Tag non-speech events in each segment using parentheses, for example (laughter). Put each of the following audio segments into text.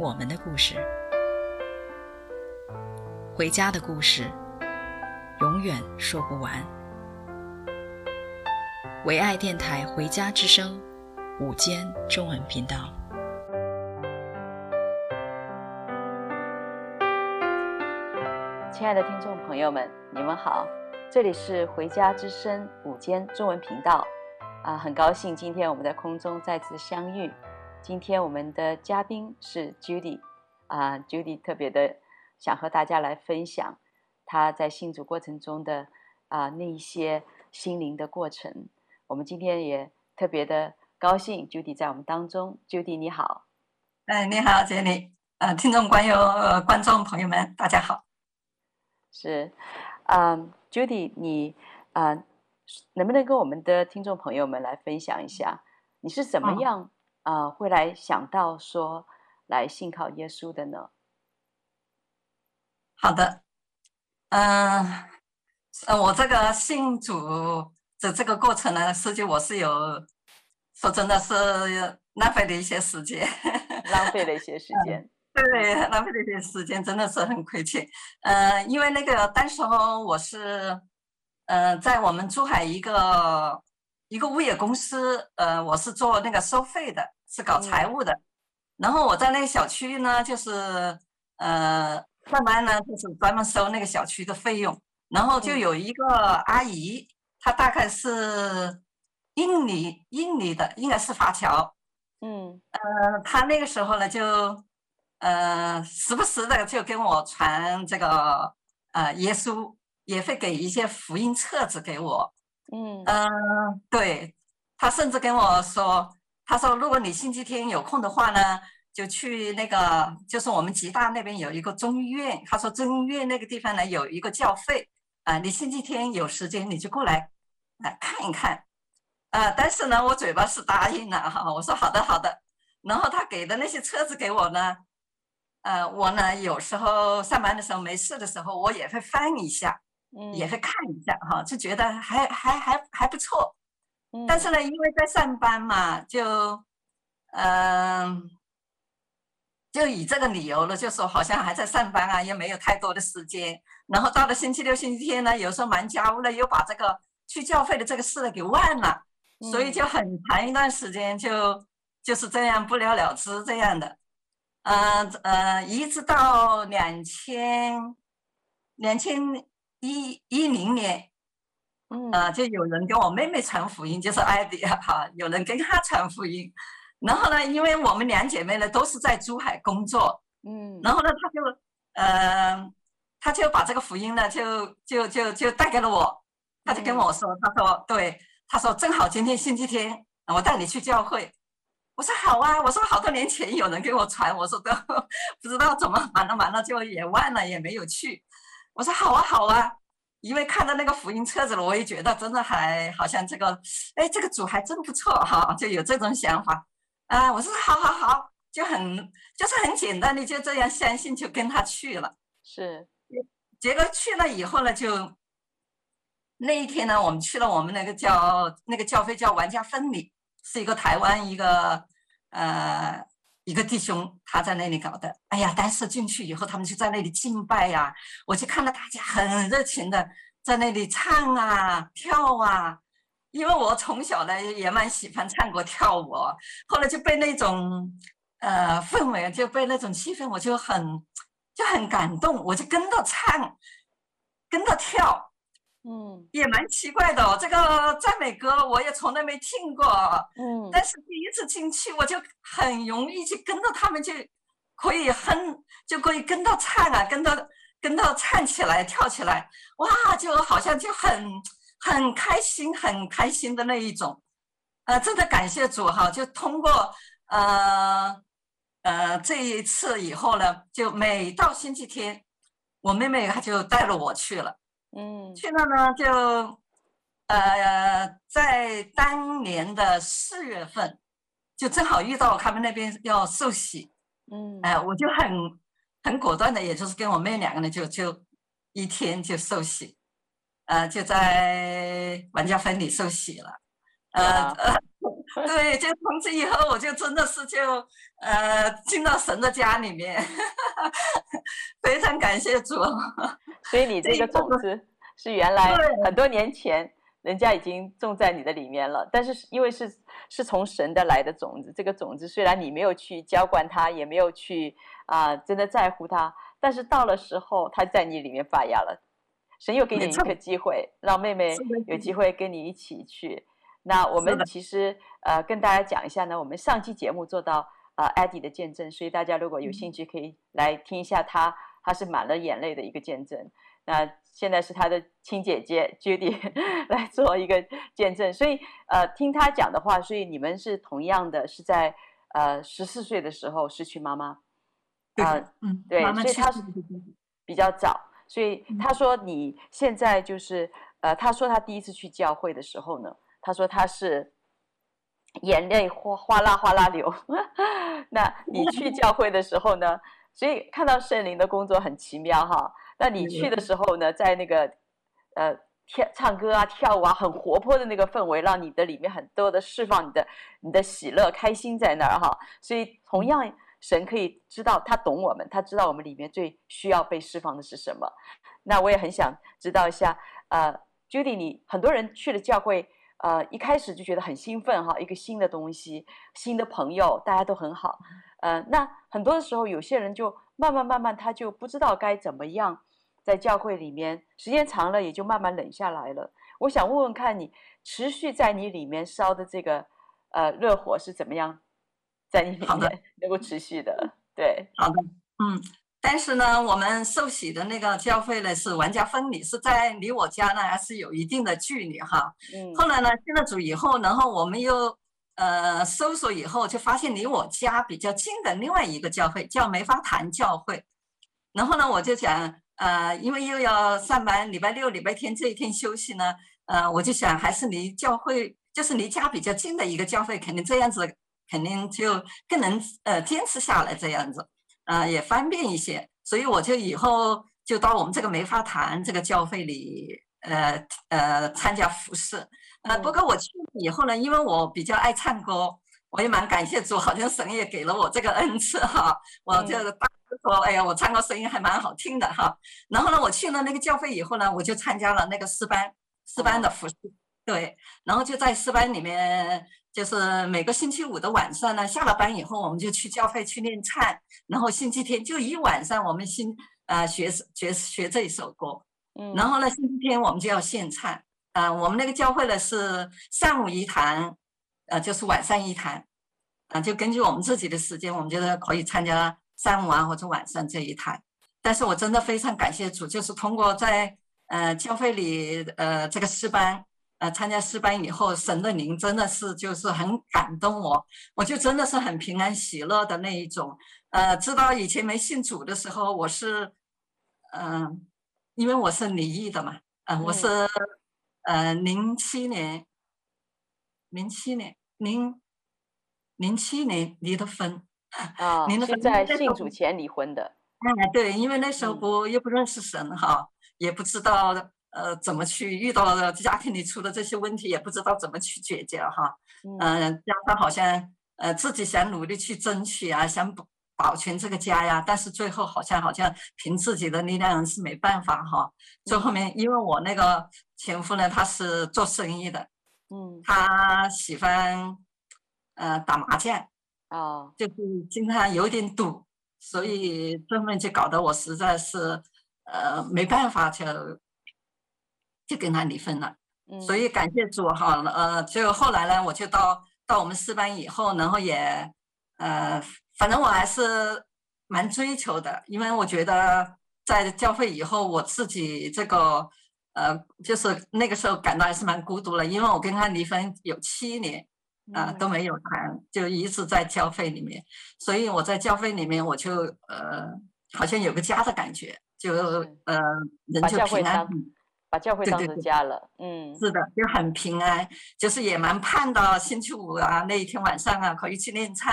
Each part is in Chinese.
我们的故事，回家的故事，永远说不完。唯爱电台《回家之声》午间中文频道，亲爱的听众朋友们，你们好，这里是《回家之声》午间中文频道，啊，很高兴今天我们在空中再次相遇。今天我们的嘉宾是 Judy，啊，Judy 特别的想和大家来分享她在信主过程中的啊那一些心灵的过程。我们今天也特别的高兴，Judy 在我们当中。Judy 你好，哎，你好，Jenny，呃，听众观友、呃、观众朋友们，大家好。是，啊，Judy 你啊，能不能跟我们的听众朋友们来分享一下，你是怎么样、嗯？啊、呃，会来想到说来信靠耶稣的呢？好的，嗯、呃，我这个信主的这个过程呢，实际我是有，说真的是浪费了一些时间，(laughs) 浪费了一些时间，嗯、对，浪费了一些时间，真的是很亏欠。嗯、呃，因为那个当时候我是，嗯、呃，在我们珠海一个。一个物业公司，呃，我是做那个收费的，是搞财务的。嗯、然后我在那个小区呢，就是呃上班呢，就是专门收那个小区的费用。然后就有一个阿姨，她大概是印尼印尼的，应该是华侨。嗯，呃，她那个时候呢，就呃时不时的就跟我传这个呃耶稣，也会给一些福音册子给我。嗯嗯、对，他甚至跟我说，他说如果你星期天有空的话呢，就去那个，就是我们吉大那边有一个中医院，他说中医院那个地方呢有一个教会，啊、你星期天有时间你就过来来看一看，啊、呃，但是呢我嘴巴是答应了哈，我说好的好的，然后他给的那些车子给我呢，呃，我呢有时候上班的时候没事的时候我也会翻一下。嗯，也会看一下哈，就觉得还还还还不错。嗯，但是呢，因为在上班嘛，就嗯、呃，就以这个理由了，就说好像还在上班啊，也没有太多的时间。然后到了星期六、星期天呢，有时候忙家务了，又把这个去教会的这个事呢给忘了，所以就很长一段时间就就是这样不了了之这样的。嗯呃，呃，一直到两千两千。一一零年，嗯，啊，就有人跟我妹妹传福音，就是艾迪哈，有人跟她传福音，然后呢，因为我们两姐妹呢都是在珠海工作，嗯，然后呢，她就，呃，她就把这个福音呢，就就就就带给了我，她就跟我说，她说，对，她说正好今天星期天，我带你去教会，我说好啊，我说好多年前有人给我传，我说都 (laughs) 不知道怎么完了完了就也忘了，也没有去。我说好啊好啊，因为看到那个福音册子了，我也觉得真的还好像这个，哎，这个主还真不错哈，就有这种想法。啊，我说好好好，就很就是很简单的就这样相信，就跟他去了。是，结果去了以后呢，就那一天呢，我们去了我们那个叫那个教会叫玩家分离，是一个台湾一个呃。一个弟兄他在那里搞的，哎呀！但是进去以后，他们就在那里敬拜呀、啊，我就看到大家很热情的在那里唱啊、跳啊。因为我从小呢也蛮喜欢唱歌跳舞，后来就被那种呃氛围，就被那种气氛，我就很就很感动，我就跟着唱，跟着跳。嗯，也蛮奇怪的哦，这个赞美歌我也从来没听过。嗯，但是第一次进去，我就很容易就跟着他们，就可以哼，就可以跟着唱啊，跟着跟着唱起来，跳起来，哇，就好像就很很开心，很开心的那一种。呃，真的感谢主哈，就通过呃呃，这一次以后呢，就每到星期天，我妹妹她就带着我去了。嗯，去了呢，就呃，在当年的四月份，就正好遇到他们那边要受洗。嗯，哎、呃，我就很很果断的，也就是跟我妹两个人就就一天就受洗，呃，就在玩家坟里受洗了。呃呃，(laughs) 对，就从此以后，我就真的是就呃进到神的家里面，(laughs) 非常感谢主。(laughs) 所以你这个种子是原来很多年前人家已经种在你的里面了，但是因为是是从神的来的种子，这个种子虽然你没有去浇灌它，也没有去啊、呃、真的在乎它，但是到了时候它在你里面发芽了。神又给你一个机会，让妹妹有机会跟你一起去。那我们其实呃跟大家讲一下呢，我们上期节目做到呃 Eddie 的见证，所以大家如果有兴趣可以来听一下他，他是满了眼泪的一个见证。那现在是他的亲姐姐 Judy (laughs) 来做一个见证，所以呃听他讲的话，所以你们是同样的是在呃十四岁的时候失去妈妈，啊、呃、嗯对，所以他是比较早，所以他说你现在就是呃他说他第一次去教会的时候呢。他说他是眼泪哗哗啦哗啦流。(laughs) 那你去教会的时候呢？所以看到圣灵的工作很奇妙哈。那你去的时候呢，在那个呃跳唱歌啊、跳舞啊，很活泼的那个氛围，让你的里面很多的释放你的你的喜乐、开心在那儿哈。所以同样，神可以知道他懂我们，他知道我们里面最需要被释放的是什么。那我也很想知道一下，呃，Judy，你很多人去了教会。呃，一开始就觉得很兴奋哈，一个新的东西，新的朋友，大家都很好。呃，那很多的时候，有些人就慢慢慢慢，他就不知道该怎么样在教会里面，时间长了也就慢慢冷下来了。我想问问看你，持续在你里面烧的这个呃热火是怎么样，在你里面能够持续的？对，好的，嗯。但是呢，我们受洗的那个教会呢，是玩家分离，是在离我家呢还是有一定的距离哈。嗯。后来呢，信了主以后，然后我们又呃搜索以后，就发现离我家比较近的另外一个教会叫梅花坛教会。然后呢，我就想，呃，因为又要上班，礼拜六、礼拜天这一天休息呢，呃，我就想还是离教会，就是离家比较近的一个教会，肯定这样子，肯定就更能呃坚持下来这样子。啊、呃，也方便一些，所以我就以后就到我们这个梅花坛这个教会里，呃呃参加服饰。呃，不过我去以后呢，因为我比较爱唱歌，我也蛮感谢主，好像神也给了我这个恩赐哈。我就大声说，哎呀，我唱歌声音还蛮好听的哈。然后呢，我去了那个教会以后呢，我就参加了那个诗班，诗班的服侍。对，然后就在诗班里面。就是每个星期五的晚上呢，下了班以后，我们就去教会去练唱，然后星期天就一晚上，我们新呃学学学这一首歌，嗯，然后呢，星期天我们就要献唱，啊、呃，我们那个教会呢是上午一堂，呃，就是晚上一堂，啊、呃，就根据我们自己的时间，我们觉得可以参加上午啊或者晚上这一堂。但是我真的非常感谢主，就是通过在呃教会里呃这个诗班。呃，参加诗班以后，神的灵真的是就是很感动我，我就真的是很平安喜乐的那一种。呃，知道以前没信主的时候，我是，嗯、呃，因为我是离异的嘛，嗯、呃，我是，呃，零七年，零七年，零零七年离的婚，啊，您是在信主前离婚的？哎，对，因为那时候不又不认识神哈，也不知道。呃，怎么去遇到了家庭里出了这些问题，也不知道怎么去解决哈。嗯、呃，加上好像呃自己想努力去争取啊，想保保全这个家呀，但是最后好像好像凭自己的力量是没办法哈。最后面因为我那个前夫呢，他是做生意的，嗯，他喜欢呃打麻将，哦，就是经常有点赌，所以这么就搞得我实在是呃没办法就。就跟他离婚了，所以感谢主哈，呃，就后来呢，我就到到我们四班以后，然后也，呃，反正我还是蛮追求的，因为我觉得在教会以后，我自己这个，呃，就是那个时候感到还是蛮孤独的，因为我跟他离婚有七年，啊，都没有谈，就一直在交费里面。所以我在交费里面，我就呃，好像有个家的感觉，就呃，人就平安，把教会当成家了。嗯，是的，就很平安，就是也蛮盼到星期五啊那一天晚上啊可以去练唱，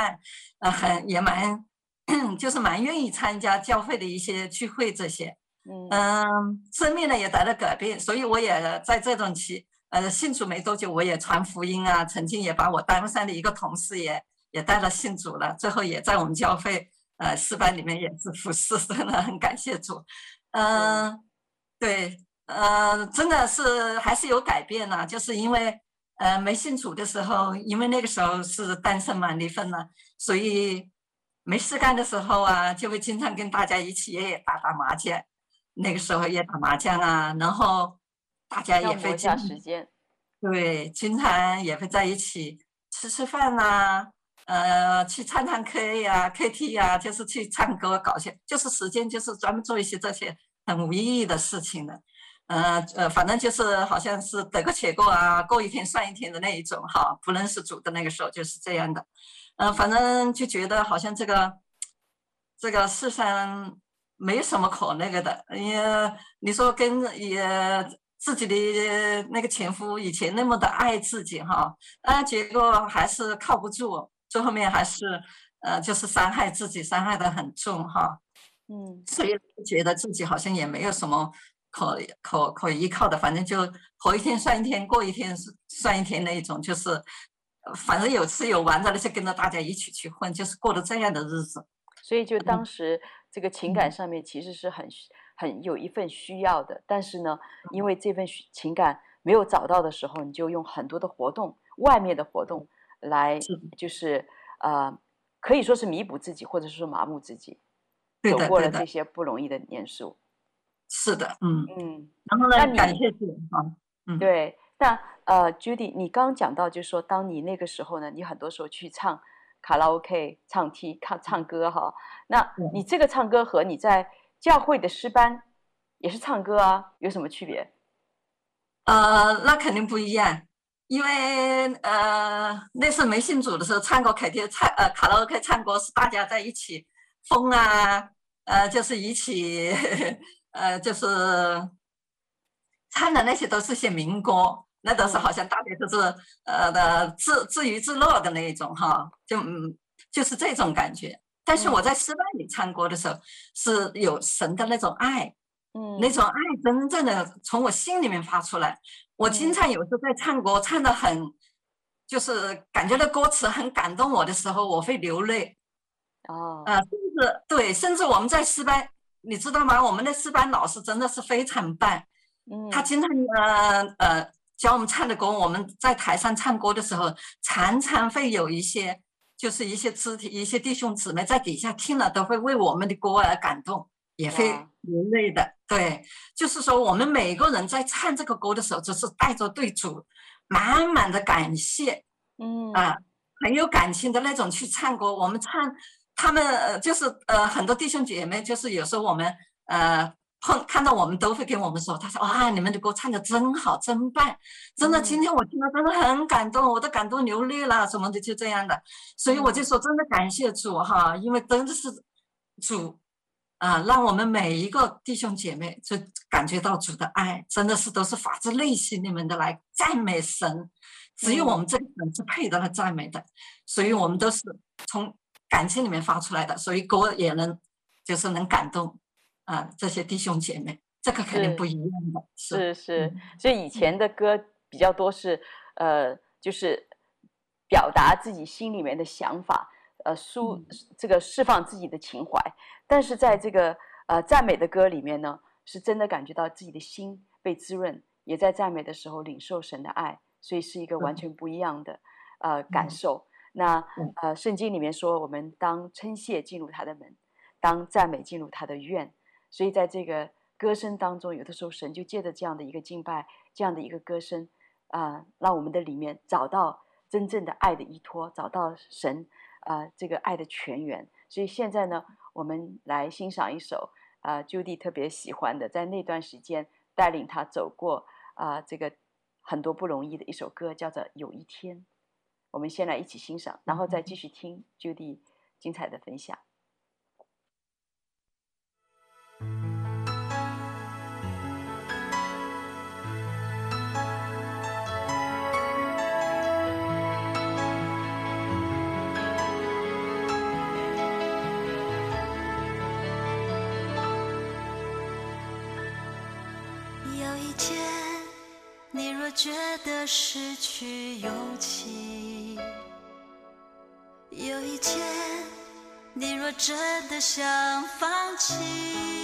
呃，很也蛮，(clears throat) 就是蛮愿意参加教会的一些聚会这些。嗯，嗯，生命呢也得了改变，所以我也在这种期。呃，信主没多久，我也传福音啊。曾经也把我单位上的一个同事也也带了信主了，最后也在我们教会呃四班里面也是服侍，真的很感谢主。嗯、呃，对，呃，真的是还是有改变了，就是因为呃没信主的时候，因为那个时候是单身嘛，离婚了，所以没事干的时候啊，就会经常跟大家一起打打麻将，那个时候也打麻将啊，然后。大家也会加时间，对，经常也会在一起吃吃饭呐、啊，呃，去唱唱 K 呀、啊、KT 呀、啊，就是去唱歌搞些，就是时间就是专门做一些这些很无意义的事情的，呃呃，反正就是好像是得过且过啊，过一天算一天的那一种哈，不认识主的那个时候就是这样的，嗯、呃，反正就觉得好像这个这个世上没什么可那个的，也你说跟也。自己的那个前夫以前那么的爱自己哈，啊，结果还是靠不住，最后面还是呃，就是伤害自己，伤害的很重哈。嗯，所以觉得自己好像也没有什么可可可依靠的，反正就活一天算一天，过一天算一天那一种，就是反正有吃有玩的，那些跟着大家一起去混，就是过的这样的日子。所以就当时这个情感上面其实是很。很有一份需要的，但是呢，因为这份情感没有找到的时候，你就用很多的活动，外面的活动来，就是呃，可以说是弥补自己，或者是说麻木自己，走过了这些不容易的年数。是的，嗯嗯。然后呢，感谢主啊，嗯，对。但呃，Judy，你刚刚讲到，就是说，当你那个时候呢，你很多时候去唱卡拉 OK、唱 T、唱唱歌哈，那你这个唱歌和你在教会的诗班也是唱歌啊，有什么区别？呃，那肯定不一样，因为呃，那次没信主的时候唱过 KTV 唱呃卡拉 OK 唱歌是大家在一起疯啊，呃，就是一起 (laughs) 呃，就是唱的那些都是些民歌，那都是好像大家都是呃的自自娱自乐的那一种哈，就嗯，就是这种感觉。但是我在诗班里唱歌的时候，是有神的那种爱，嗯，那种爱真正的从我心里面发出来。我经常有时候在唱歌，唱的很，就是感觉到歌词很感动我的时候，我会流泪。哦，呃，甚至对，甚至我们在诗班，你知道吗？我们的诗班老师真的是非常棒，嗯，他经常呃呃教我们唱的歌，我们在台上唱歌的时候，常常会有一些。就是一些肢体、一些弟兄姊妹在底下听了，都会为我们的歌而感动，也会流泪的。对，就是说，我们每个人在唱这个歌的时候，就是带着对主满满的感谢，嗯啊，很有感情的那种去唱歌。我们唱，他们就是呃，很多弟兄姐妹，就是有时候我们呃。碰看到我们都会跟我们说，他说哇，你们的歌唱的真好，真棒，真的，今天我听了真的很感动，我都感动流泪了，什么的就这样的，所以我就说真的感谢主哈，因为真的是主啊，让我们每一个弟兄姐妹就感觉到主的爱，真的是都是发自内心里面的来赞美神，只有我们这个人是配得了赞美的，所以我们都是从感情里面发出来的，所以歌也能就是能感动。啊，这些弟兄姐妹，这个肯定不一样的。是是，是，所以以前的歌比较多是，呃，就是表达自己心里面的想法，呃，抒这个释放自己的情怀。但是在这个呃赞美的歌里面呢，是真的感觉到自己的心被滋润，也在赞美的时候领受神的爱，所以是一个完全不一样的呃感受。那呃，圣经里面说，我们当称谢进入他的门，当赞美进入他的院。所以在这个歌声当中有的时候神就借着这样的一个敬拜这样的一个歌声啊让我们的里面找到真正的爱的依托找到神啊这个爱的泉源。所以现在呢我们来欣赏一首啊 judy 特别喜欢的在那段时间带领他走过啊这个很多不容易的一首歌叫做有一天。我们先来一起欣赏然后再继续听 judy 精彩的分享。一天，你若觉得失去勇气；有一天，你若真的想放弃。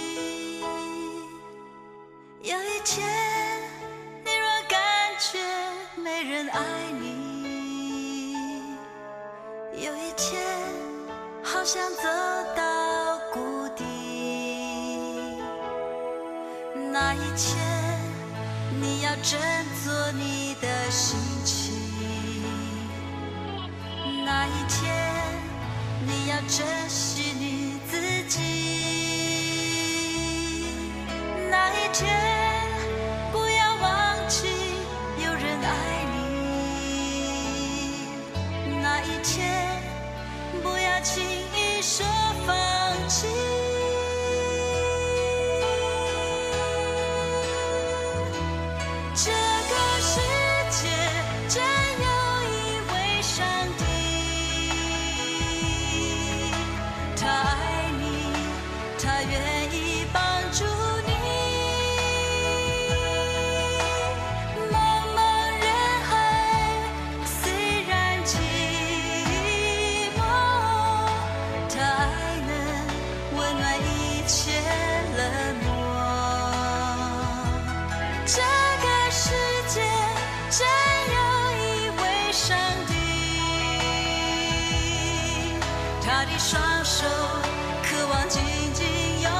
你双手渴望紧紧拥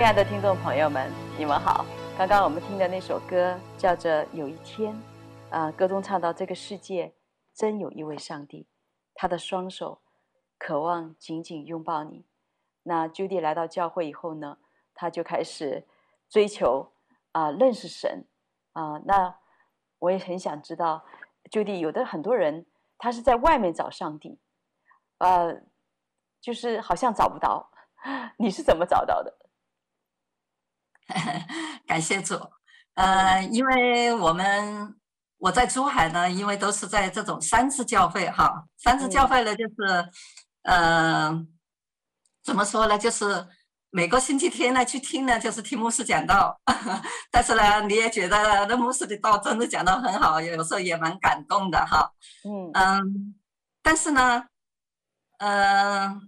亲爱的听众朋友们，你们好。刚刚我们听的那首歌叫做《有一天》，啊，歌中唱到这个世界真有一位上帝，他的双手渴望紧紧拥抱你。那 Judy 来到教会以后呢，他就开始追求啊、认识神啊、那我也很想知道，(laughs) Judy 有的很多人他是在外面找上帝，呃，就是好像找不到，你是怎么找到的？(laughs) (laughs) 感谢主，呃，因为我们我在珠海呢，因为都是在这种三次教会哈，三次教会呢就是，嗯、呃，怎么说呢，就是每个星期天呢去听呢，就是听牧师讲道，(laughs) 但是呢，你也觉得那牧师的道真的讲的很好，有时候也蛮感动的哈，嗯。嗯，但是呢，嗯、呃，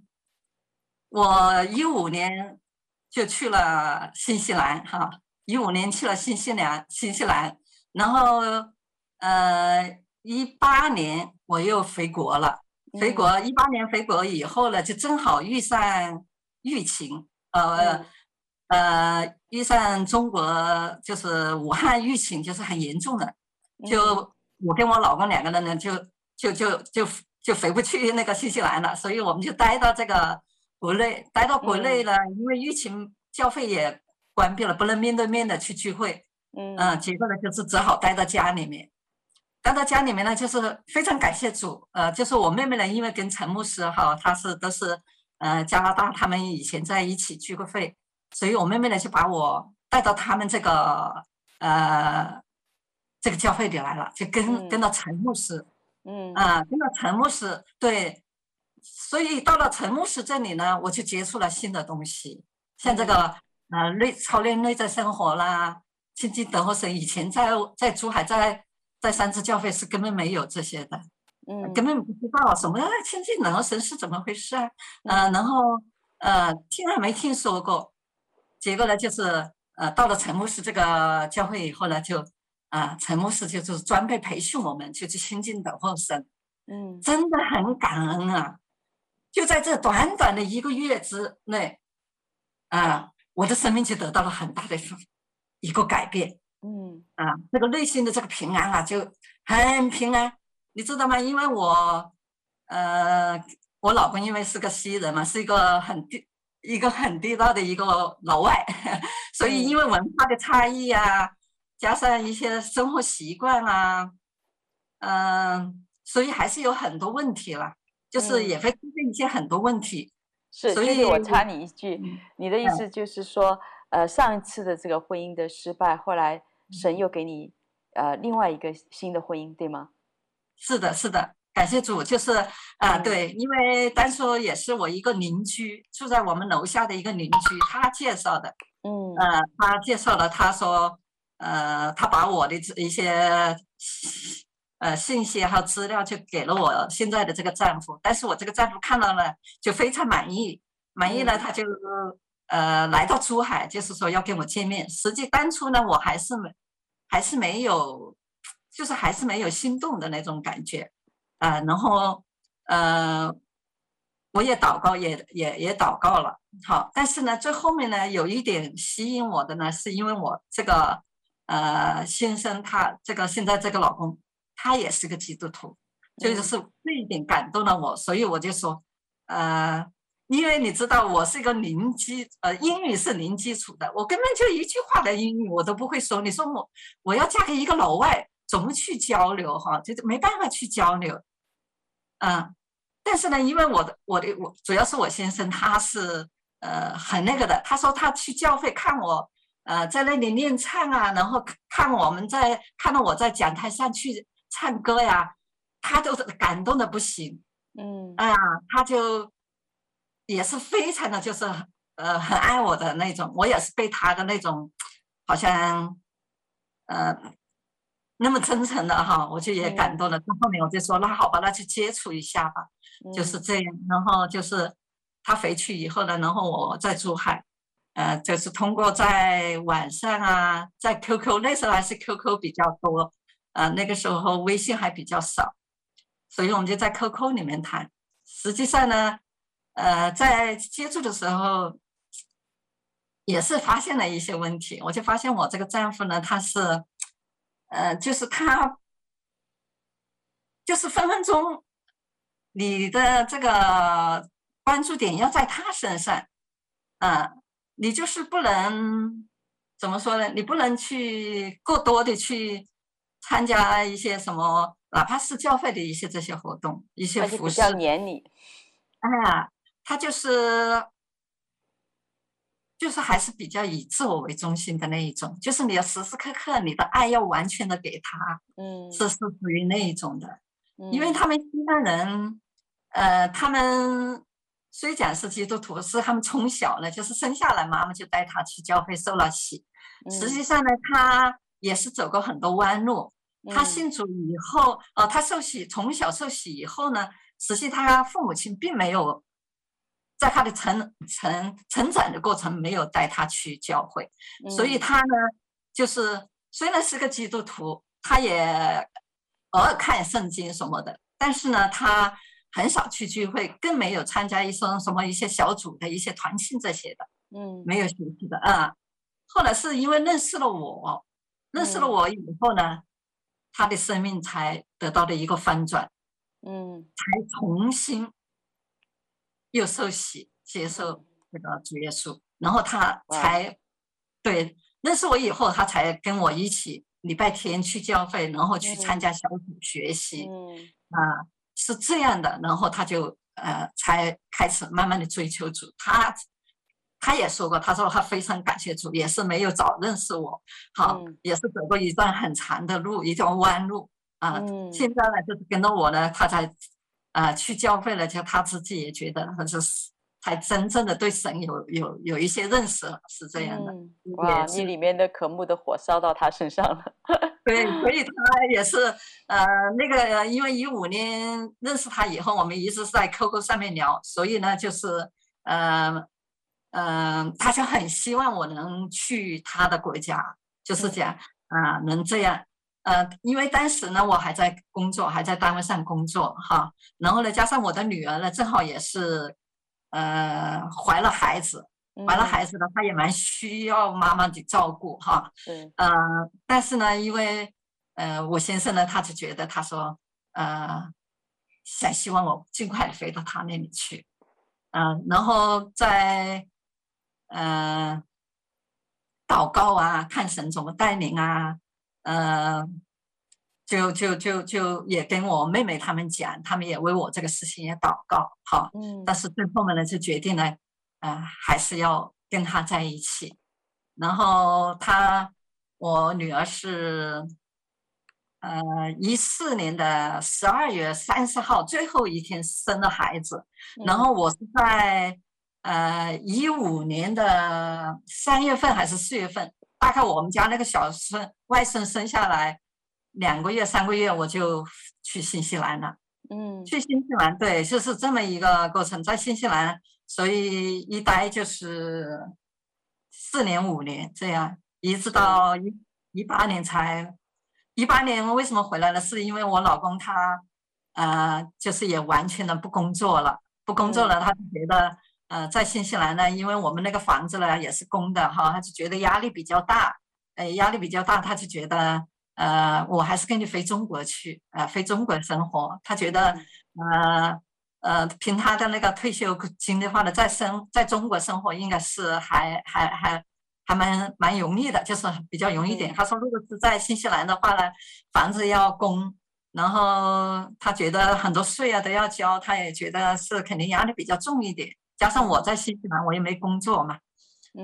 我一五年。就去了新西兰哈，一五年去了新西兰，新西兰，然后呃一八年我又回国了，回国一八年回国以后呢，就正好遇上疫情，呃呃遇上中国就是武汉疫情就是很严重的，就我跟我老公两个人呢就就就就就回不去那个新西兰了，所以我们就待到这个。国内待到国内了，因为疫情，教会也关闭了，不能面对面的去聚会。嗯，结果呢，就是只好待到家里面。待到家里面呢，就是非常感谢主。呃，就是我妹妹呢，因为跟陈牧师哈，他是都是呃加拿大，他们以前在一起聚过会，所以我妹妹呢就把我带到他们这个呃这个教会里来了，就跟跟到陈牧师。嗯啊，跟到陈牧师对。所以到了陈牧师这里呢，我就接触了新的东西，像这个呃内操练内在生活啦，亲近等候神。以前在在珠海在在三支教会是根本没有这些的，嗯，根本不知道什么亲近等候神是怎么回事啊，呃，然后呃听还没听说过，结果呢就是呃到了陈牧师这个教会以后呢，就啊、呃、陈牧师就是专门培训我们，就去亲近等候神，嗯，真的很感恩啊。就在这短短的一个月之内，啊，我的生命就得到了很大的一个改变。嗯，啊，这个内心的这个平安啊，就很平安，你知道吗？因为我，呃，我老公因为是个西人嘛，是一个很地一个很地道的一个老外，(laughs) 所以因为文化的差异啊，加上一些生活习惯啊，嗯、呃，所以还是有很多问题了。就是也会出现一些很多问题，是，所以我插你一句，你的意思就是说，呃，上一次的这个婚姻的失败，后来神。又给你呃另外一个新的婚姻，对吗？是的，是的，感谢主，就是啊，对，因为当初也是我一个邻居，住在我们楼下的一个邻居，他介绍的，嗯，呃，他介绍了，他说，呃，他把我的一些。呃，信息和资料就给了我现在的这个丈夫，但是我这个丈夫看到了就非常满意，满意了他就呃来到珠海，就是说要跟我见面。实际当初呢，我还是没还是没有，就是还是没有心动的那种感觉，啊、呃，然后呃我也祷告，也也也祷告了，好，但是呢，最后面呢有一点吸引我的呢，是因为我这个呃先生他这个现在这个老公。他也是个基督徒，这就是这一点感动了我，所以我就说，呃，因为你知道我是一个零基，呃，英语是零基础的，我根本就一句话的英语我都不会说。你说我我要嫁给一个老外，怎么去交流哈？就是没办法去交流，嗯，但是呢，因为我的我的我主要是我先生他是呃很那个的，他说他去教会看我，呃，在那里练唱啊，然后看我们在看到我在讲台上去。唱歌呀，他都是感动的不行，嗯啊，他就也是非常的就是呃很爱我的那种，我也是被他的那种好像呃那么真诚的哈，我就也感动了。到、嗯、后面我就说那好吧，那就接触一下吧，嗯、就是这样。然后就是他回去以后呢，然后我在珠海，呃，就是通过在晚上啊，在 QQ 那时候还是 QQ 比较多。呃，那个时候微信还比较少，所以我们就在 QQ 里面谈。实际上呢，呃，在接触的时候，也是发现了一些问题，我就发现我这个丈夫呢，他是，呃，就是他，就是分分钟，你的这个关注点要在他身上，啊、呃，你就是不能怎么说呢？你不能去过多的去参加一些什么，哪怕是教会的一些这些活动，一些服饰。比较黏你。啊，他就是。就是还是比较以自我为中心的那一种，就是你要时时刻刻你的爱要完全的给他，嗯，这是属于那一种的，嗯，因为他们西方人，呃，他们虽讲是基督徒，是他们从小呢就是生下来妈妈就带他去教会受了洗，实际上呢他也是走过很多弯路，他信主以后，呃，他受洗从小受洗以后呢，实际他父母亲并没有。在他的成成成长的过程，没有带他去教会，嗯、所以他呢，就是虽然是个基督徒，他也偶尔看圣经什么的，但是呢，他很少去聚会，更没有参加一些什么一些小组的一些团庆这些的，嗯，没有学习的啊。后来是因为认识了我，认识了我以后呢，嗯、他的生命才得到了一个翻转，嗯，才重新。又受洗接受这个主耶稣，然后他才对认识我以后，他才跟我一起礼拜天去教会，然后去参加小组学习。嗯啊，是这样的，然后他就呃才开始慢慢的追求主。他他也说过，他说他非常感谢主，也是没有早认识我，好，也是走过一段很长的路，一条弯路啊。现在呢，就是跟着我呢，他才。啊、呃，去教会了，就他自己也觉得，他就是才真正的对神有有有一些认识，是这样的。嗯、哇，你里面的渴慕的火烧到他身上了。(laughs) 对，所以他也是呃，那个因为一五年认识他以后，我们一直是在 QQ 上面聊，所以呢，就是嗯嗯、他就很希望我能去他的国家，就是讲啊、能这样。呃，因为当时呢，我还在工作，还在单位上工作哈，然后呢，加上我的女儿呢，正好也是，呃，怀了孩子，怀了孩子呢，她也蛮需要妈妈的照顾哈，嗯，呃，但是呢，因为，呃，我先生呢，他就觉得他说，呃，想希望我尽快的飞到他那里去，嗯、呃，然后在，呃，祷告啊，看神怎么带领啊。呃，就就就就也跟我妹妹他们讲，他们也为我这个事情也祷告，好，嗯，但是最后呢，就决定呢，呃，还是要跟他在一起。然后他，我女儿是，呃，一四年的十二月三十号最后一天生的孩子，然后我是在呃一五年的三月份还是四月份。大概我们家那个小孙外孙生下来两个月三个月，我就去新西兰了。嗯，去新西兰，对，就是这么一个过程，在新西兰，所以一待就是四年五年这样，一直到一一八年才一八年为什么回来了？是因为我老公他呃，就是也完全的不工作了，不工作了，他就觉得。呃，在新西兰呢，因为我们那个房子呢也是公的哈，他就觉得压力比较大，呃，压力比较大，他就觉得，呃，我还是跟你回中国去，呃，回中国生活。他觉得，呃，呃，凭他的那个退休金的话呢，在生在中国生活应该是还还还还蛮蛮容易的，就是比较容易点。他说，如果是在新西兰的话呢，房子要供，然后他觉得很多税啊都要交，他也觉得是肯定压力比较重一点。加上我在新西兰，我也没工作嘛，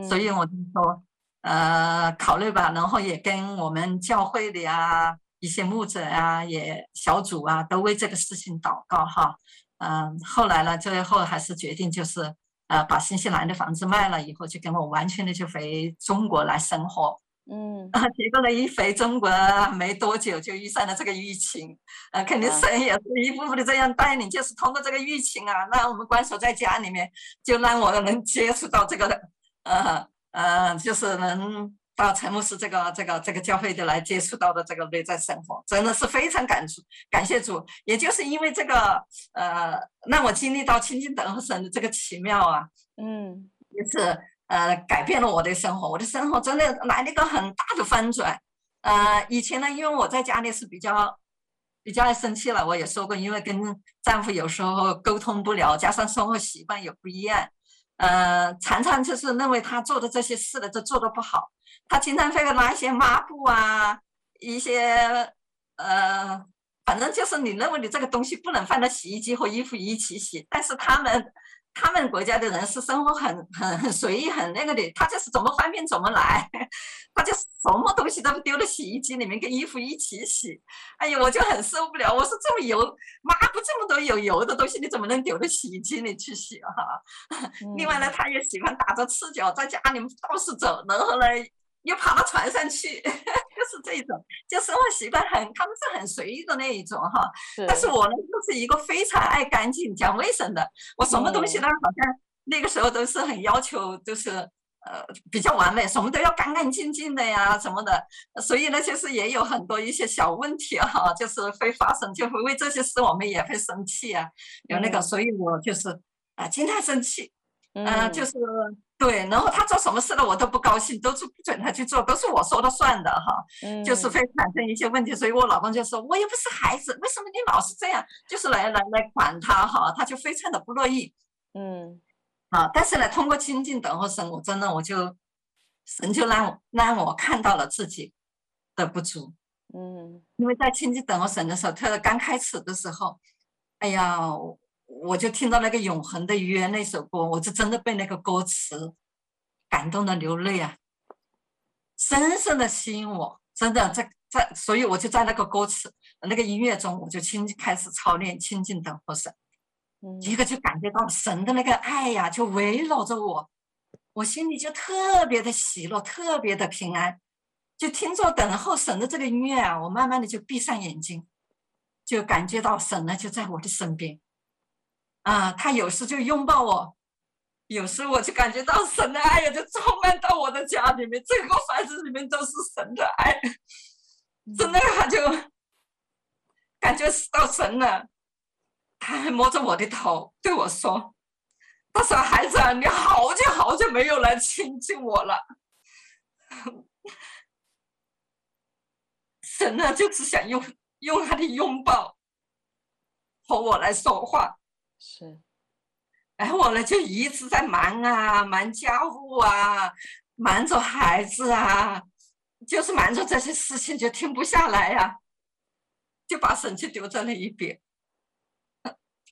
所以我就说，呃，考虑吧。然后也跟我们教会的啊一些牧者啊，也小组啊，都为这个事情祷告哈。嗯，后来呢，最后还是决定就是，呃，把新西兰的房子卖了以后，就跟我完全的就回中国来生活。嗯，啊，结果呢，一回中国没多久就遇上了这个疫情，呃，肯定神也是一步步的这样带领，就是通过这个疫情啊，让我们关守在家里面，就让我能接触到这个，呃呃，就是能到陈牧师这个这个这个教会的来接触到的这个内在生活，真的是非常感触，感谢主，也就是因为这个，呃，让我经历到亲近等候神的这个奇妙啊，嗯，也是。呃，改变了我的生活，我的生活真的来了一个很大的翻转。呃，以前呢，因为我在家里是比较比较爱生气了，我也说过，因为跟丈夫有时候沟通不了，加上生活习惯也不一样，呃，常常就是认为他做的这些事呢，就做得不好，他经常会拿一些抹布啊，一些呃，反正就是你认为你这个东西不能放到洗衣机和衣服一起洗，但是他们。他们国家的人是生活很 (laughs) 很很随意，很那个的，他就是怎么方便怎么来，(laughs) 他就什么东西都丢到洗衣机里面跟衣服一起洗。哎呀，我就很受不了。我说这么油，抹布这么多有油的东西，你怎么能丢到洗衣机里去洗啊？嗯、另外呢，他也喜欢打着赤脚在家里面到处走，然后呢又爬到床上去。就是这种，就生活习惯很，他们是很随意的那一种哈。是但是我呢，就是一个非常爱干净、讲卫生的。我什么东西呢，好像那个时候都是很要求，就是呃比较完美，什么都要干干净净的呀什么的。所以呢，就是也有很多一些小问题哈，就是会发生，就会为这些事我们也会生气啊。有那个，所以我就是啊、呃，经常生气，嗯、呃，就是。对，然后他做什么事了，我都不高兴，都是不准他去做，都是我说了算的哈，嗯、就是会产生一些问题，所以我老公就说，我又不是孩子，为什么你老是这样，就是来来来管他哈，他就非常的不乐意，嗯，啊，但是呢，通过亲近等候神，我真的我就神就让我让我看到了自己的不足，嗯，因为在亲近等候神的时候，特别刚开始的时候，哎呀。我就听到那个永恒的约那首歌，我就真的被那个歌词感动的流泪啊，深深的吸引我，真的在在，所以我就在那个歌词那个音乐中，我就亲开始操练亲近等候神，嗯，一个就感觉到神的那个爱呀，就围绕着我，我心里就特别的喜乐，特别的平安，就听着等候神的这个音乐啊，我慢慢的就闭上眼睛，就感觉到神呢就在我的身边。啊，他有时就拥抱我，有时我就感觉到神的爱呀，就充满到我的家里面，整个房子里面都是神的爱，真的他就感觉到神了，他还摸着我的头对我说：“他说孩子啊，你好久好久没有来亲近我了。”神呢，就只想用用他的拥抱和我来说话。是，然后我呢就一直在忙啊，忙家务啊，忙着孩子啊，就是忙着这些事情，就停不下来呀、啊，就把神就丢在了一边。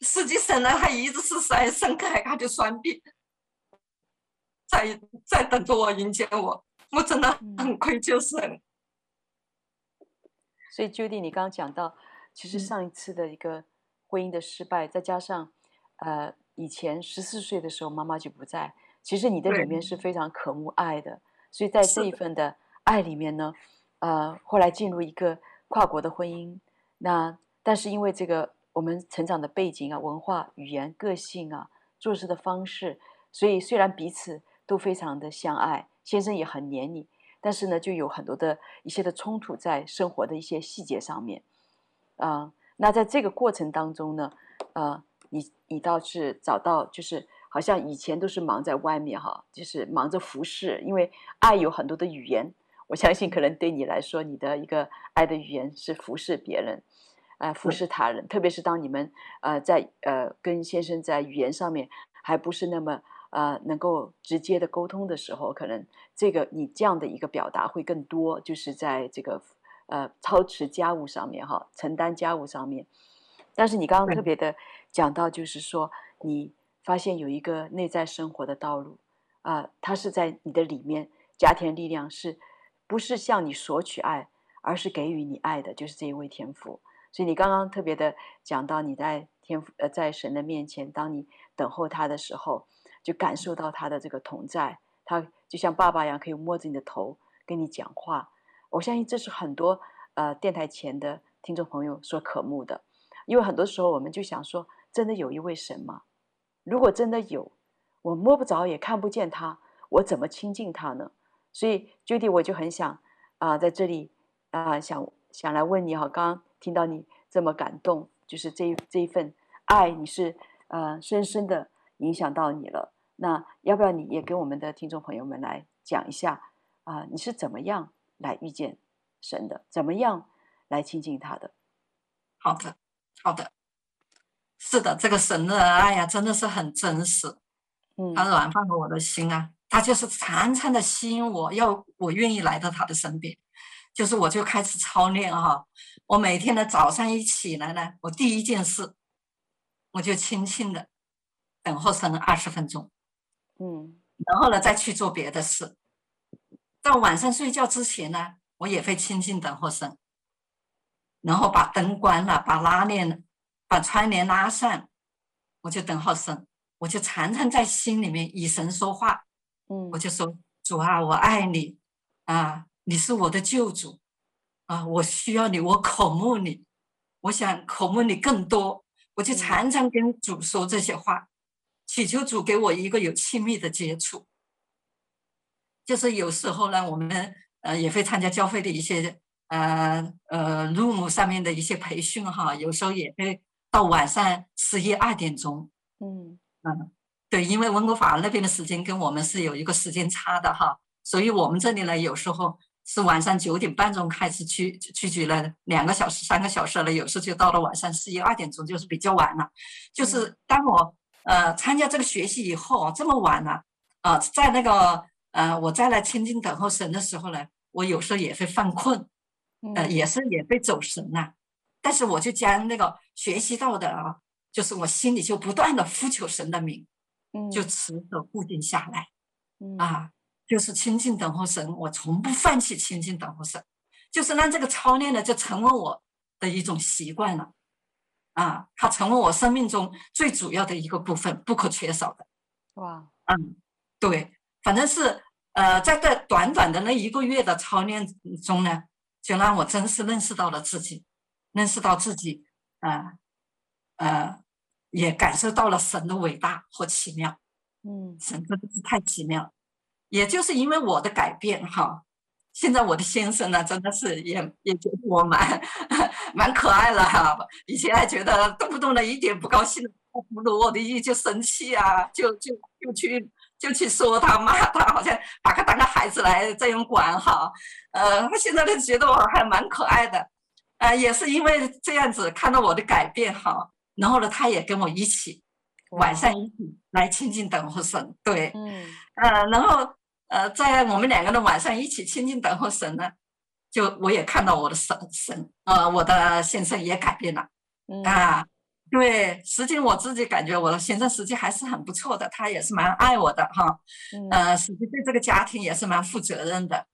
实际上呢，他一直是在伸开他的双臂，在在等着我迎接我。我真的很愧疚神。所以，Judy，你刚刚讲到，其实上一次的一个婚姻的失败，再加上。呃，以前十四岁的时候，妈妈就不在。其实你的里面是非常渴慕爱的，所以在这一份的爱里面呢，呃，后来进入一个跨国的婚姻。那但是因为这个我们成长的背景啊、文化、语言、个性啊、做事的方式，所以虽然彼此都非常的相爱，先生也很黏你，但是呢，就有很多的一些的冲突在生活的一些细节上面。啊、呃，那在这个过程当中呢，呃。你你倒是找到，就是好像以前都是忙在外面哈，就是忙着服侍，因为爱有很多的语言。我相信可能对你来说，你的一个爱的语言是服侍别人，呃，服侍他人。特别是当你们呃在呃跟先生在语言上面还不是那么呃能够直接的沟通的时候，可能这个你这样的一个表达会更多，就是在这个呃操持家务上面哈，承担家务上面。但是你刚刚特别的。讲到就是说，你发现有一个内在生活的道路啊、呃，它是在你的里面，家庭力量是不是向你索取爱，而是给予你爱的，就是这一位天父。所以你刚刚特别的讲到你在天父呃在神的面前，当你等候他的时候，就感受到他的这个同在，他就像爸爸一样，可以摸着你的头跟你讲话。我相信这是很多呃电台前的听众朋友所渴慕的，因为很多时候我们就想说。真的有一位神吗？如果真的有，我摸不着也看不见他，我怎么亲近他呢？所以，Judy，我就很想啊、在这里啊、想想来问你哈。刚刚听到你这么感动，就是这一这一份爱，你是呃深深的影响到你了那要不要你也跟我们的听众朋友们来讲一下啊、你是怎么样来遇见神的？怎么样来亲近他的？好的，好的，是的，这个神的爱呀，真的是很真实。嗯，他软化了我的心啊，他就是常常的吸引我，要我愿意来到他的身边。就是我就开始操练哈，我每天的早上一起来呢，我第一件事，我就轻轻的等候神二十分钟，嗯，然后呢再去做别的事。到晚上睡觉之前呢，我也会轻轻等候神，然后把灯关了，把拉链、把窗帘拉上，我就等候神，我就常常在心里面与神说话，嗯，我就说主啊，我爱你啊。你是我的救主，啊，我需要你，我渴慕你，我想渴慕你更多，我就常常跟主说这些话，祈求主给我一个有亲密的接触。就是有时候呢，我们呃也会参加教会的一些呃呃 room 上面的一些培训哈，有时候也会到晚上十一二点钟，嗯嗯，对，因为温哥华那边的时间跟我们是有一个时间差的哈，所以我们这里呢有时候。是晚上九点半钟开始去去举了两个小时、三个小时了，有时候就到了晚上十一二点钟，就是比较晚了。就是当我呃参加这个学习以后，这么晚了啊、呃，在那个呃我再来亲近等候神的时候呢，我有时候也会犯困，呃也是也会走神呐。但是我就将那个学习到的啊，就是我心里就不断的呼求神的名，嗯。就持守固定下来，啊。就是亲近等候神，我从不放弃亲近等候神，就是让这个操练呢，就成为我的一种习惯了，啊，它成为我生命中最主要的一个部分，不可缺少的。哇，嗯，对，反正是呃，在这短短的那一个月的操练中呢，就让我真实认识到了自己，认识到自己，啊，呃，也感受到了神的伟大和奇妙。嗯，神真的是太奇妙。也就是因为我的改变哈，现在我的先生呢，真的是也也觉得我蛮 (laughs) 蛮可爱了哈。以前还觉得动不动的一点不高兴，不如我的意就生气啊，就就就去就去说他骂他，好像把他当个孩子来这样管哈。呃，他现在都觉得我还蛮可爱的，呃，也是因为这样子看到我的改变哈，然后呢，他也跟我一起晚上一起来亲近等候神，对，嗯，呃，然后。呃，在我们两个人晚上一起亲近等候神呢，就我也看到我的神神，呃，我的先生也改变了，嗯、啊，对，实际我自己感觉我的先生实际还是很不错的，他也是蛮爱我的哈，嗯、呃，实际对这个家庭也是蛮负责任的，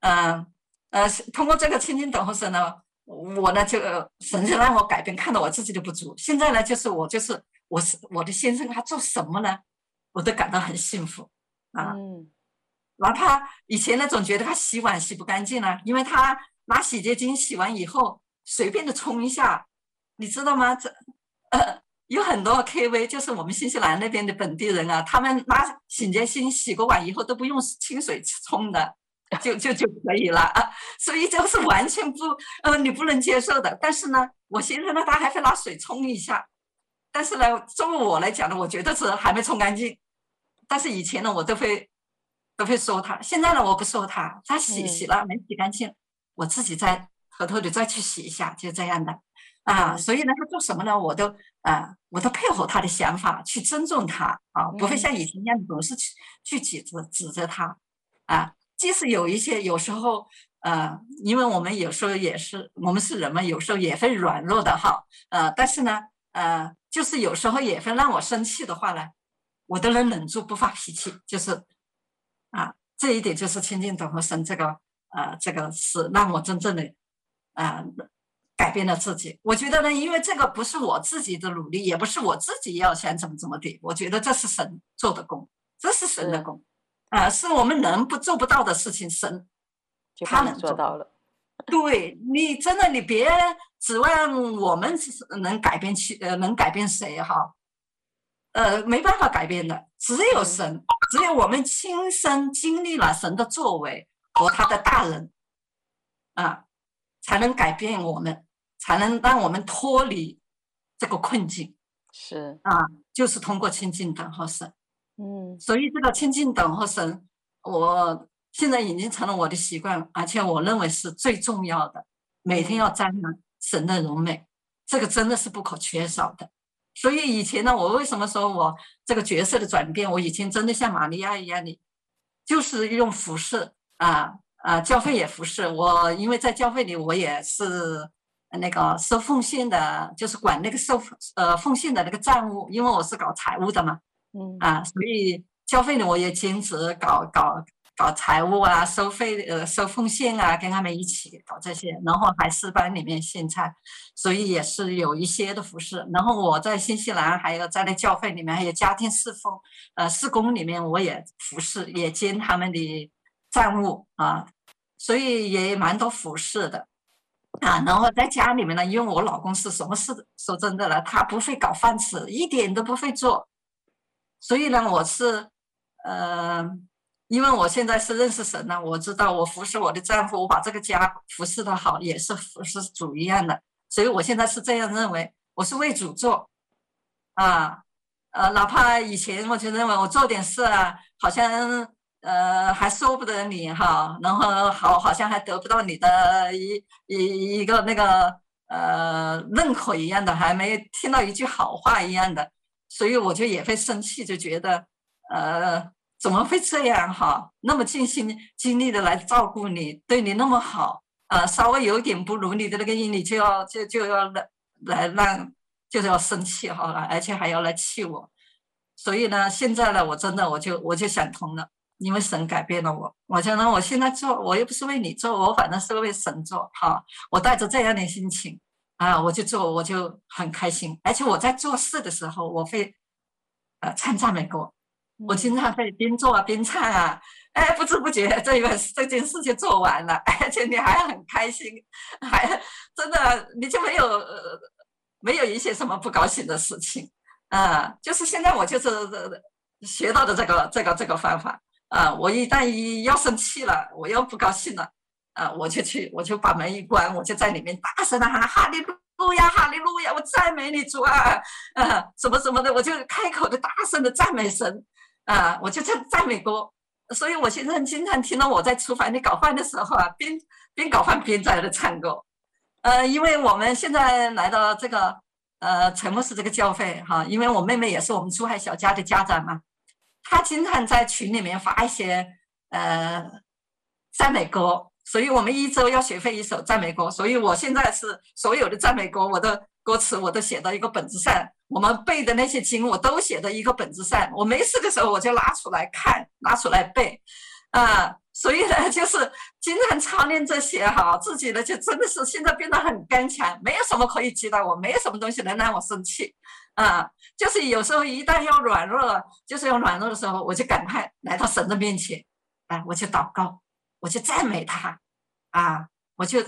嗯呃，呃，通过这个亲近等候神呢，我呢就神就让我改变，看到我自己的不足，现在呢就是我就是我是我的先生他做什么呢，我都感到很幸福啊。嗯哪怕以前那种觉得他洗碗洗不干净了，因为他拿洗洁精洗完以后随便的冲一下，你知道吗？这呃有很多 KV，就是我们新西兰那边的本地人啊，他们拿洗洁精洗过碗以后都不用清水冲的，就就就可以了啊。所以这个是完全不呃你不能接受的。但是呢，我现在呢，他还会拿水冲一下，但是呢，作为我来讲呢，我觉得是还没冲干净。但是以前呢，我都会。都会说他，现在呢，我不说他，他洗洗了没洗干净，我自己再偷偷的再去洗一下，就这样的啊。所以呢，他做什么呢，我都啊，我都配合他的想法，去尊重他啊，不会像以前一样总是去去指责指责他啊。即使有一些有时候呃，因为我们有时候也是我们是人嘛，有时候也会软弱的哈，呃，但是呢，呃，就是有时候也会让我生气的话呢，我都能忍住不发脾气，就是。啊，这一点就是亲近等和神这个，呃，这个是让我真正的，呃，改变了自己。我觉得呢，因为这个不是我自己的努力，也不是我自己要想怎么怎么的，我觉得这是神做的功，这是神的工，啊、呃，是我们人不做不到的事情，神他能做到了。(laughs) 对你真的，你别指望我们能改变去呃，能改变谁哈。呃，没办法改变的，只有神，只有我们亲身经历了神的作为和他的大人，啊，才能改变我们，才能让我们脱离这个困境。是啊，就是通过亲近等候神，嗯，所以这个亲近等候神，我现在已经成了我的习惯，而且我认为是最重要的，每天要瞻仰神的荣美，这个真的是不可缺少的。所以以前呢，我为什么说我这个角色的转变？我以前真的像玛利亚一样的，就是用服饰啊啊，教会也服饰我，因为在教会里我也是那个收奉献的，就是管那个收呃奉献的那个账务，因为我是搞财务的嘛，嗯啊，所以教会里我也兼职搞搞。搞财务啊，收费呃，收奉献啊，跟他们一起搞这些，然后还诗班里面献菜，所以也是有一些的服侍。然后我在新西兰，还有在那教会里面，还有家庭侍奉，呃，事工里面我也服侍，也兼他们的账务啊，所以也蛮多服侍的啊。然后在家里面呢，因为我老公是什么事，说真的了，他不会搞饭吃，一点都不会做，所以呢，我是呃。因为我现在是认识神了，我知道我服侍我的丈夫，我把这个家服侍的好，也是服侍主一样的。所以我现在是这样认为，我是为主做，啊，呃，哪怕以前我就认为我做点事啊，好像呃还说不得你哈，然后好好像还得不到你的一一一个那个呃认可一样的，还没听到一句好话一样的，所以我就也会生气，就觉得呃。怎么会这样哈？那么尽心尽力的来照顾你，对你那么好呃，稍微有点不如你的那个意，你就要就就要来来让，就是要生气哈，而且还要来气我。所以呢，现在呢，我真的我就我就想通了，因为神改变了我。我想呢，我现在做，我又不是为你做，我反正是为神做哈。我带着这样的心情啊，我就做，我就很开心。而且我在做事的时候，我会呃唱赞美歌。我经常会边做啊边唱啊，哎，不知不觉这个这件事就做完了，(laughs) 而且你还很开心，还真的你就没有呃没有一些什么不高兴的事情啊。就是现在我就是学到的这个这个这个方法啊。我一旦一要生气了，我又不高兴了啊，我就去我就把门一关，我就在里面大声的喊哈利路亚哈利路亚，我赞美你主啊，啊什么什么的，我就开口的大声的赞美神。啊，我就唱赞美歌，所以我现在经常听到我在厨房里搞饭的时候啊，边边搞饭边在那唱歌。呃，因为我们现在来到这个呃陈牧师这个教会哈，因为我妹妹也是我们珠海小家的家长嘛，她经常在群里面发一些呃赞美歌，所以我们一周要学会一首赞美歌，所以我现在是所有的赞美歌我的歌词我都写到一个本子上。我们背的那些经，我都写在一个本子上。我没事的时候，我就拿出来看，拿出来背，啊，所以呢，(laughs) 就是经常操练这些哈，自己呢就真的是现在变得很刚强，没有什么可以击倒我，没有什么东西能让我生气，啊，就是有时候一旦要软弱了，就是要软弱的时候，我就赶快来到神的面前，啊，我去祷告，我就赞美他，啊，我就，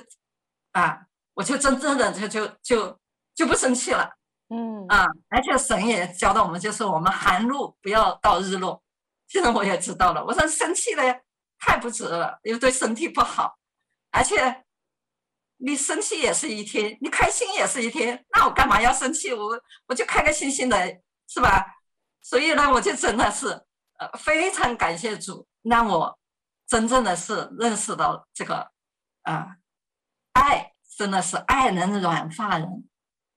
啊，我就真正的就就就就不生气了。嗯啊，而且神也教导我们，就是我们寒露不要到日落。现在我也知道了，我说生气了太不值了，又对身体不好。而且你生气也是一天，你开心也是一天，那我干嘛要生气？我我就开开心心的，是吧？所以呢，我就真的是呃非常感谢主，让我真正的是认识到这个啊，爱真的是爱能软化人，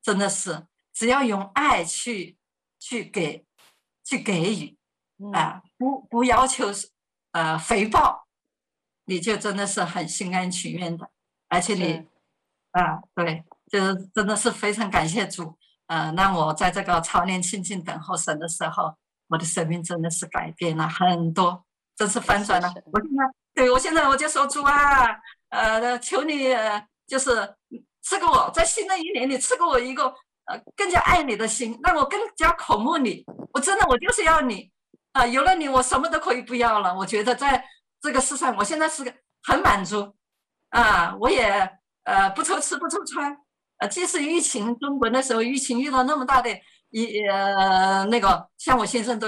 真的是。只要用爱去去给去给予啊，不不要求呃回报，你就真的是很心甘情愿的，而且你啊对，就是真的是非常感谢主，呃，让我在这个操练亲近等候神的时候，我的生命真的是改变了很多，真是翻转了。我现在对我现在我就说主啊，呃，求你就是赐给我在新的一年里赐给我一个。呃，更加爱你的心，让我更加渴慕你。我真的，我就是要你啊！有了你，我什么都可以不要了。我觉得在这个世上，我现在是个很满足啊！我也呃不愁吃不愁穿。呃，即使疫情，中国那时候疫情遇到那么大的一呃那个，像我先生都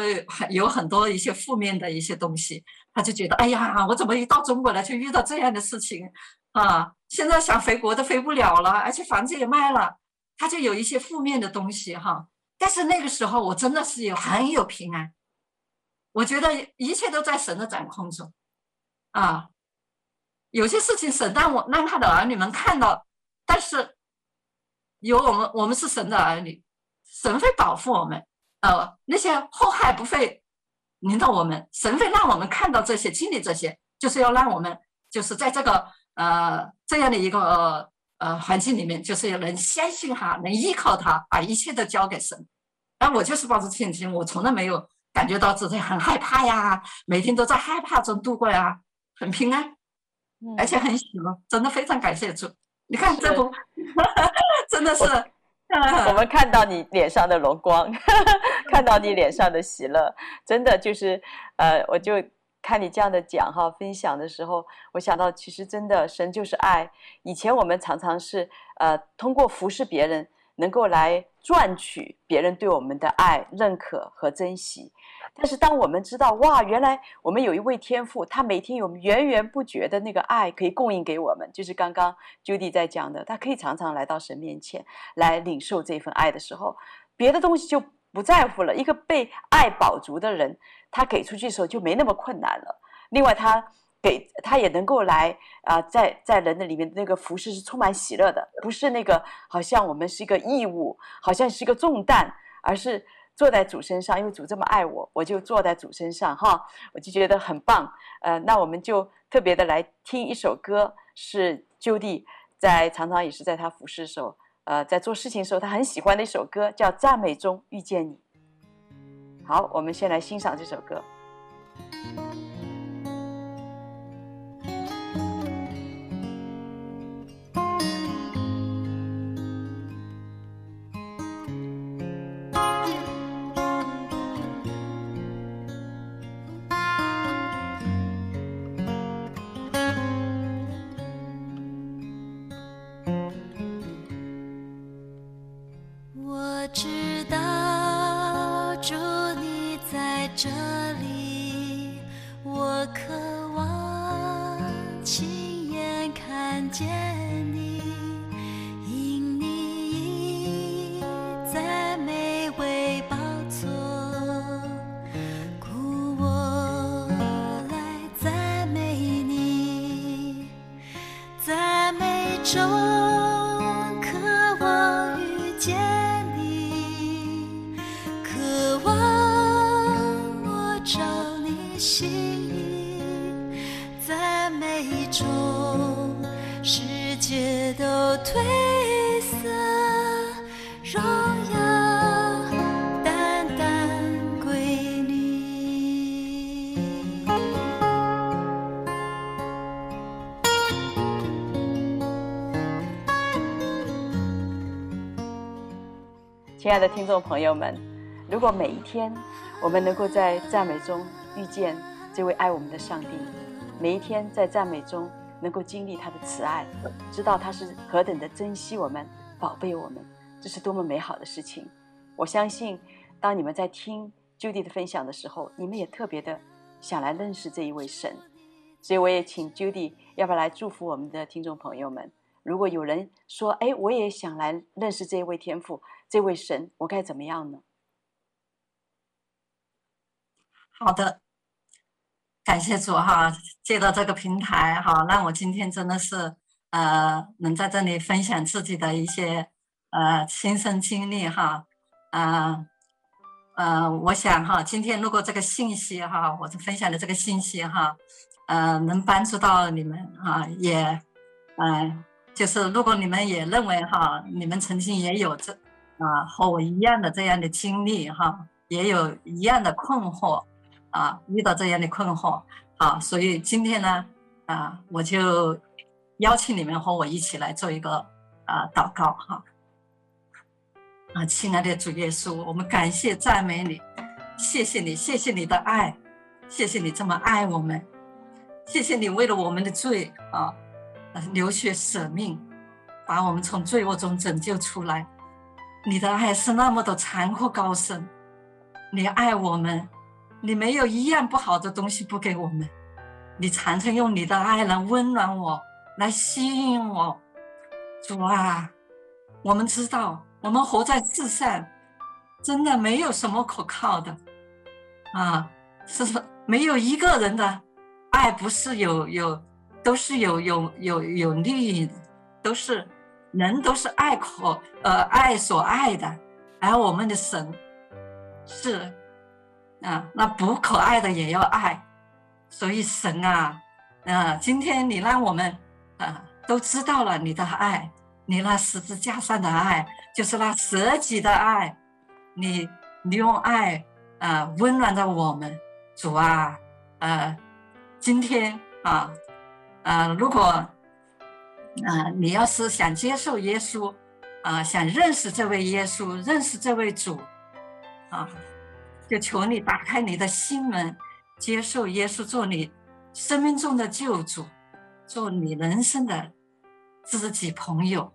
有很多一些负面的一些东西，他就觉得哎呀，我怎么一到中国来就遇到这样的事情啊？现在想回国都回不了了，而且房子也卖了。他就有一些负面的东西哈，但是那个时候我真的是有很有平安，我觉得一切都在神的掌控中，啊，有些事情神让我让他的儿女们看到，但是有我们，我们是神的儿女，神会保护我们，呃，那些祸害不会临到我们，神会让我们看到这些，经历这些，就是要让我们就是在这个呃这样的一个呃环境里面，就是要能相信他，能依靠他，把一切都交给神。那我就是抱着信心，我从来没有。感觉到自己很害怕呀，每天都在害怕中度过呀，很平安，嗯、而且很喜乐，真的非常感谢主。你看这不，(laughs) 真的是，(laughs) 我，们看到你脸上的荣光，(laughs) 看到你脸上的喜乐，真的就是，呃，我就看你这样的讲哈，分享的时候，我想到其实真的神就是爱。以前我们常常是呃通过服侍别人，能够来赚取别人对我们的爱、认可和珍惜。但是，当我们知道哇，原来我们有一位天父，他每天有源源不绝的那个爱可以供应给我们，就是刚刚 Judy 在讲的，他可以常常来到神面前来领受这份爱的时候，别的东西就不在乎了。一个被爱饱足的人，他给出去的时候就没那么困难了。另外，他给他也能够来啊、在在人的里面那个服侍是充满喜乐的，不是那个好像我们是一个义务，好像是一个重担，而是。坐在主身上，因为主这么爱我，我就坐在主身上哈，我就觉得很棒。呃，那我们就特别的来听一首歌，是 Judy 在常常也是在他服侍的时候，呃，在做事情的时候，他很喜欢的一首歌，叫《赞美中遇见你》。好，我们先来欣赏这首歌。中渴望遇见亲爱的听众朋友们，如果每一天我们能够在赞美中遇见这位爱我们的上帝，每一天在赞美中能够经历他的慈爱，知道他是何等的珍惜我们、宝贝我们，这是多么美好的事情！我相信，当你们在听 Judy 的分享的时候，你们也特别的想来认识这一位神。所以，我也请 Judy 要不要来祝福我们的听众朋友们？如果有人说：“哎，我也想来认识这位天父。”这位神，我该怎么样呢？好的，感谢主哈，借到这个平台哈，让我今天真的是呃，能在这里分享自己的一些呃亲身经历哈，呃呃，我想哈，今天如果这个信息哈，我分享的这个信息哈，呃，能帮助到你们哈，也嗯、就是如果你们也认为哈，你们曾经也有这。啊，和我一样的这样的经历哈，也有一样的困惑啊，遇到这样的困惑啊，所以今天呢，啊，我就邀请你们和我一起来做一个啊祷告哈。啊，亲爱的主耶稣，我们感谢赞美你，谢谢你，谢谢你的爱，谢谢你这么爱我们，谢谢你为了我们的罪啊，流血舍命，把我们从罪恶中拯救出来。你的爱是那么的残酷高深，你爱我们，你没有一样不好的东西不给我们，你常常用你的爱来温暖我，来吸引我。主啊，我们知道我们活在世上，真的没有什么可靠的，啊，是不是没有一个人的爱不是有有，都是有有有有利益的，都是人都是爱可呃爱所爱的，而我们的神是啊，那不可爱的也要爱，所以神啊啊，今天你让我们啊都知道了你的爱，你那十字架上的爱，就是那舍己的爱，你你用爱啊温暖着我们。主啊，呃，今天啊，呃，如果啊、你要是想接受耶稣，啊、想认识这位耶稣，认识这位主，啊，就求你打开你的心门，接受耶稣做你生命中的救主，做你人生的知己朋友，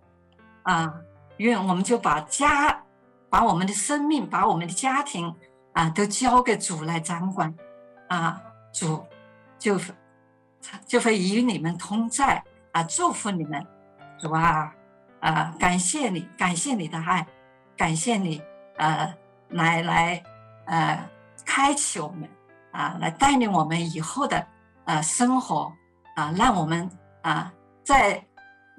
啊，愿我们就把家，把我们的生命，把我们的家庭，啊，都交给主来掌管。啊，主就就会与你们同在啊，祝福你们，主啊，啊，感谢你，感谢你的爱，感谢你，呃，来来，呃，开启我们，啊，来带领我们以后的呃生活，啊，让我们啊在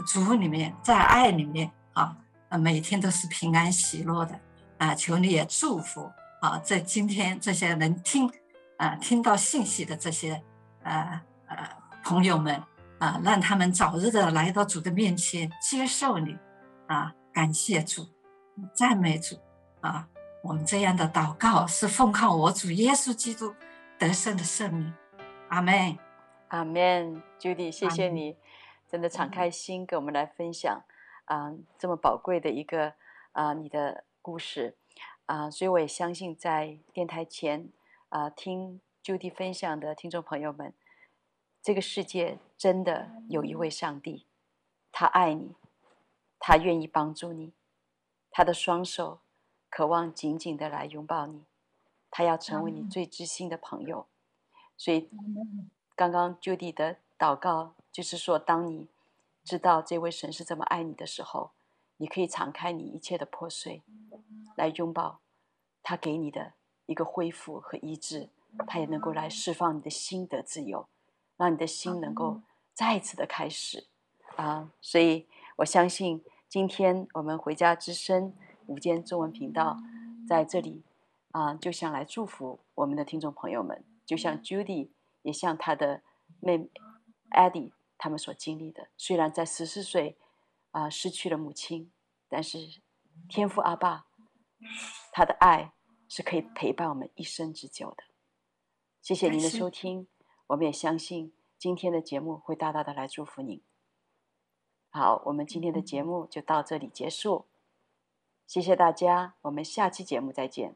主里面，在爱里面啊，每天都是平安喜乐的，啊，求你也祝福啊，在今天这些能听。啊，听到信息的这些，呃呃朋友们，啊，让他们早日的来到主的面前，接受你，啊，感谢主，赞美主，啊，我们这样的祷告是奉靠我主耶稣基督得胜的圣名，阿门，阿门。Judy，谢谢你，真的敞开心跟我们来分享，啊，这么宝贵的一个啊你的故事，啊，所以我也相信在电台前。啊、呃，听 Judy 分享的听众朋友们，这个世界真的有一位上帝，他爱你，他愿意帮助你，他的双手渴望紧紧的来拥抱你，他要成为你最知心的朋友。所以，刚刚 Judy 的祷告就是说，当你知道这位神是这么爱你的时候，你可以敞开你一切的破碎，来拥抱他给你的。一个恢复和医治，他也能够来释放你的心得自由，让你的心能够再一次的开始啊！所以我相信，今天我们回家之声午间中文频道在这里啊，就想来祝福我们的听众朋友们，就像 Judy 也像她的妹妹 Eddie 他们所经历的，虽然在十四岁啊失去了母亲，但是天父阿爸他的爱。是可以陪伴我们一生之久的。谢谢您的收听，我们也相信今天的节目会大大的来祝福您。好，我们今天的节目就到这里结束，谢谢大家，我们下期节目再见。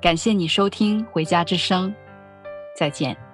感谢你收听《回家之声》，再见。